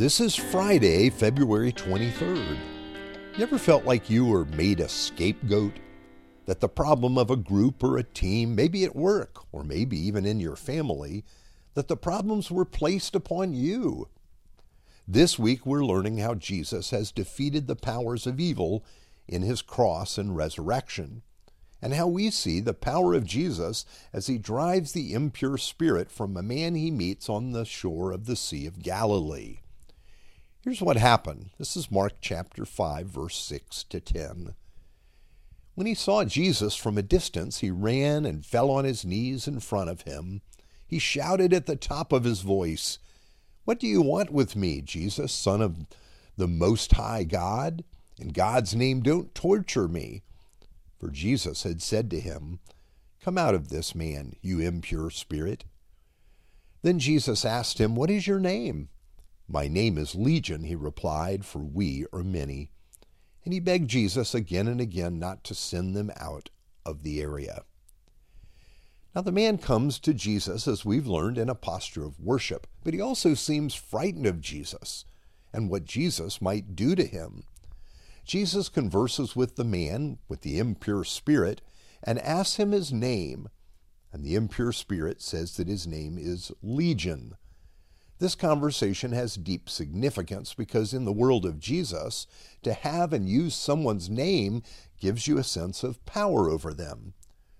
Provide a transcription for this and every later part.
This is Friday, February 23rd. You ever felt like you were made a scapegoat? That the problem of a group or a team, maybe at work or maybe even in your family, that the problems were placed upon you? This week we're learning how Jesus has defeated the powers of evil in his cross and resurrection, and how we see the power of Jesus as he drives the impure spirit from a man he meets on the shore of the Sea of Galilee. Here's what happened. This is Mark chapter 5, verse 6 to 10. When he saw Jesus from a distance, he ran and fell on his knees in front of him. He shouted at the top of his voice, What do you want with me, Jesus, Son of the Most High God? In God's name, don't torture me. For Jesus had said to him, Come out of this man, you impure spirit. Then Jesus asked him, What is your name? My name is Legion, he replied, for we are many. And he begged Jesus again and again not to send them out of the area. Now, the man comes to Jesus, as we've learned, in a posture of worship, but he also seems frightened of Jesus and what Jesus might do to him. Jesus converses with the man, with the impure spirit, and asks him his name. And the impure spirit says that his name is Legion. This conversation has deep significance because in the world of Jesus, to have and use someone's name gives you a sense of power over them.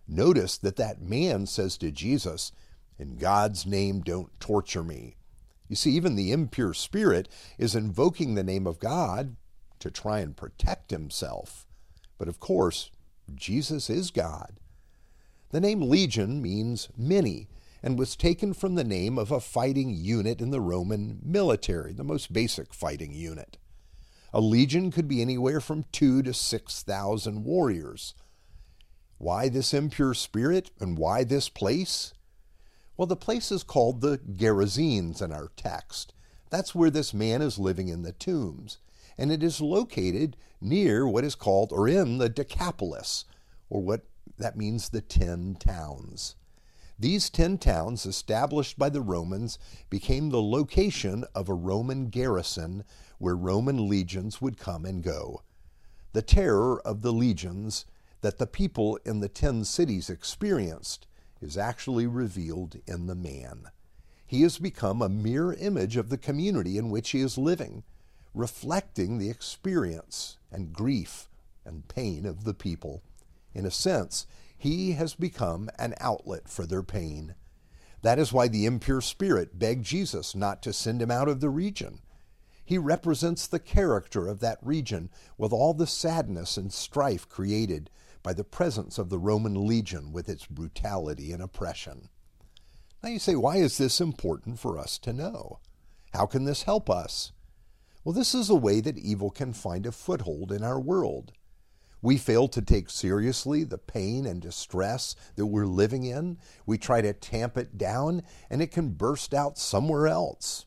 Notice that that man says to Jesus, In God's name, don't torture me. You see, even the impure spirit is invoking the name of God to try and protect himself. But of course, Jesus is God. The name Legion means many and was taken from the name of a fighting unit in the Roman military, the most basic fighting unit. A legion could be anywhere from two to six thousand warriors. Why this impure spirit and why this place? Well, the place is called the Gerasenes in our text. That's where this man is living in the tombs. And it is located near what is called, or in the Decapolis, or what that means the ten towns. These ten towns, established by the Romans, became the location of a Roman garrison where Roman legions would come and go. The terror of the legions that the people in the ten cities experienced is actually revealed in the man. He has become a mirror image of the community in which he is living, reflecting the experience and grief and pain of the people. In a sense, he has become an outlet for their pain. That is why the impure spirit begged Jesus not to send him out of the region. He represents the character of that region with all the sadness and strife created by the presence of the Roman legion with its brutality and oppression. Now you say, why is this important for us to know? How can this help us? Well, this is a way that evil can find a foothold in our world. We fail to take seriously the pain and distress that we're living in. We try to tamp it down, and it can burst out somewhere else.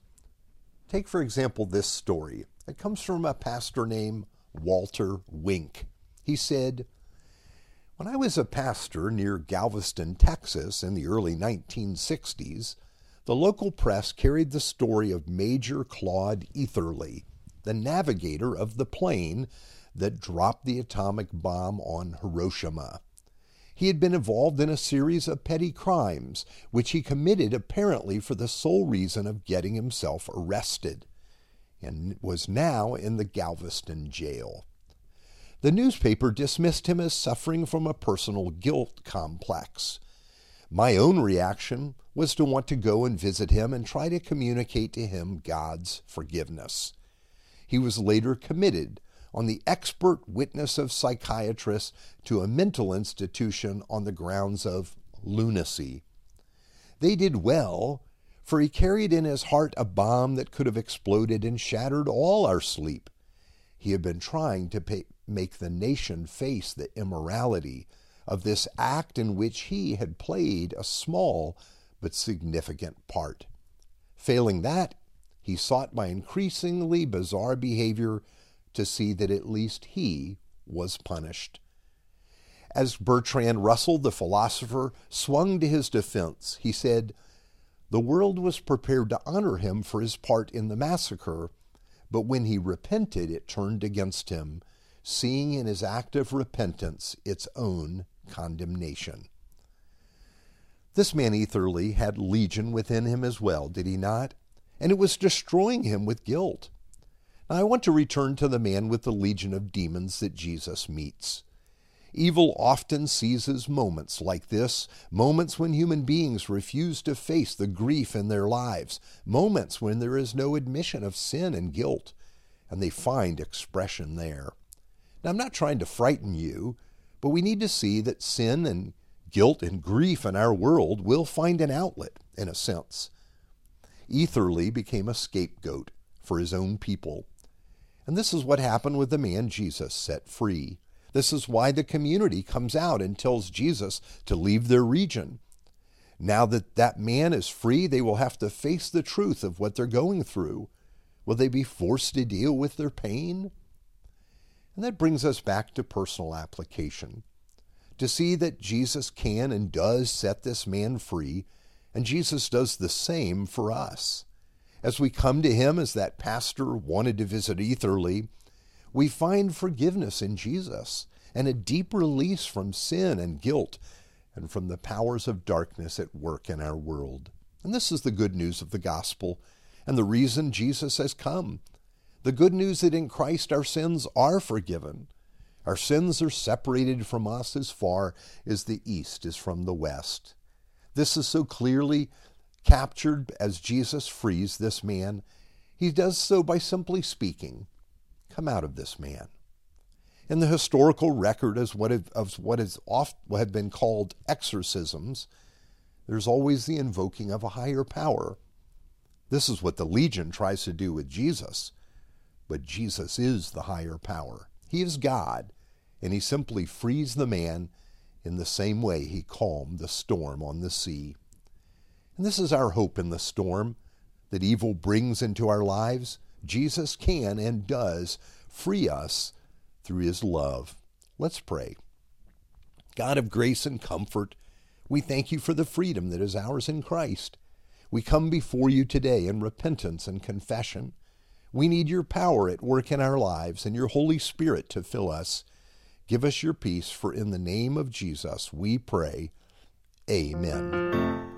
Take, for example, this story. It comes from a pastor named Walter Wink. He said, When I was a pastor near Galveston, Texas in the early 1960s, the local press carried the story of Major Claude Eatherly, the navigator of the plane that dropped the atomic bomb on Hiroshima. He had been involved in a series of petty crimes, which he committed apparently for the sole reason of getting himself arrested, and was now in the Galveston jail. The newspaper dismissed him as suffering from a personal guilt complex. My own reaction was to want to go and visit him and try to communicate to him God's forgiveness. He was later committed on the expert witness of psychiatrists to a mental institution on the grounds of lunacy. They did well, for he carried in his heart a bomb that could have exploded and shattered all our sleep. He had been trying to pay, make the nation face the immorality of this act in which he had played a small but significant part. Failing that, he sought by increasingly bizarre behavior to see that at least he was punished. As Bertrand Russell, the philosopher, swung to his defense, he said, The world was prepared to honor him for his part in the massacre, But when he repented, it turned against him, seeing in his act of repentance its own condemnation. This man Eatherly had legion within him as well, did he not? And it was destroying him with guilt. Now I want to return to the man with the legion of demons that Jesus meets. Evil often seizes moments like this, moments when human beings refuse to face the grief in their lives, moments when there is no admission of sin and guilt, and they find expression there. Now, I'm not trying to frighten you, but we need to see that sin and guilt and grief in our world will find an outlet, in a sense. Eatherly became a scapegoat for his own people. And this is what happened with the man Jesus set free. This is why the community comes out and tells Jesus to leave their region. Now that that man is free, they will have to face the truth of what they're going through. Will they be forced to deal with their pain? And that brings us back to personal application. To see that Jesus can and does set this man free, and Jesus does the same for us. As we come to him as that pastor wanted to visit Eatherly, we find forgiveness in Jesus and a deep release from sin and guilt and from the powers of darkness at work in our world. And this is the good news of the gospel and the reason Jesus has come. The good news that in Christ our sins are forgiven. Our sins are separated from us as far as the east is from the west. This is so clearly captured as Jesus frees this man. He does so by simply speaking, come out of this man. In the historical record as what of what is oft have been called exorcisms, there's always the invoking of a higher power. This is what the legion tries to do with Jesus. But Jesus is the higher power. He is God, and he simply frees the man in the same way he calmed the storm on the sea. And this is our hope in the storm that evil brings into our lives. Jesus can and does free us through his love. Let's pray. God of grace and comfort, we thank you for the freedom that is ours in Christ. We come before you today in repentance and confession. We need your power at work in our lives and your Holy Spirit to fill us. Give us your peace, for in the name of Jesus we pray. Amen.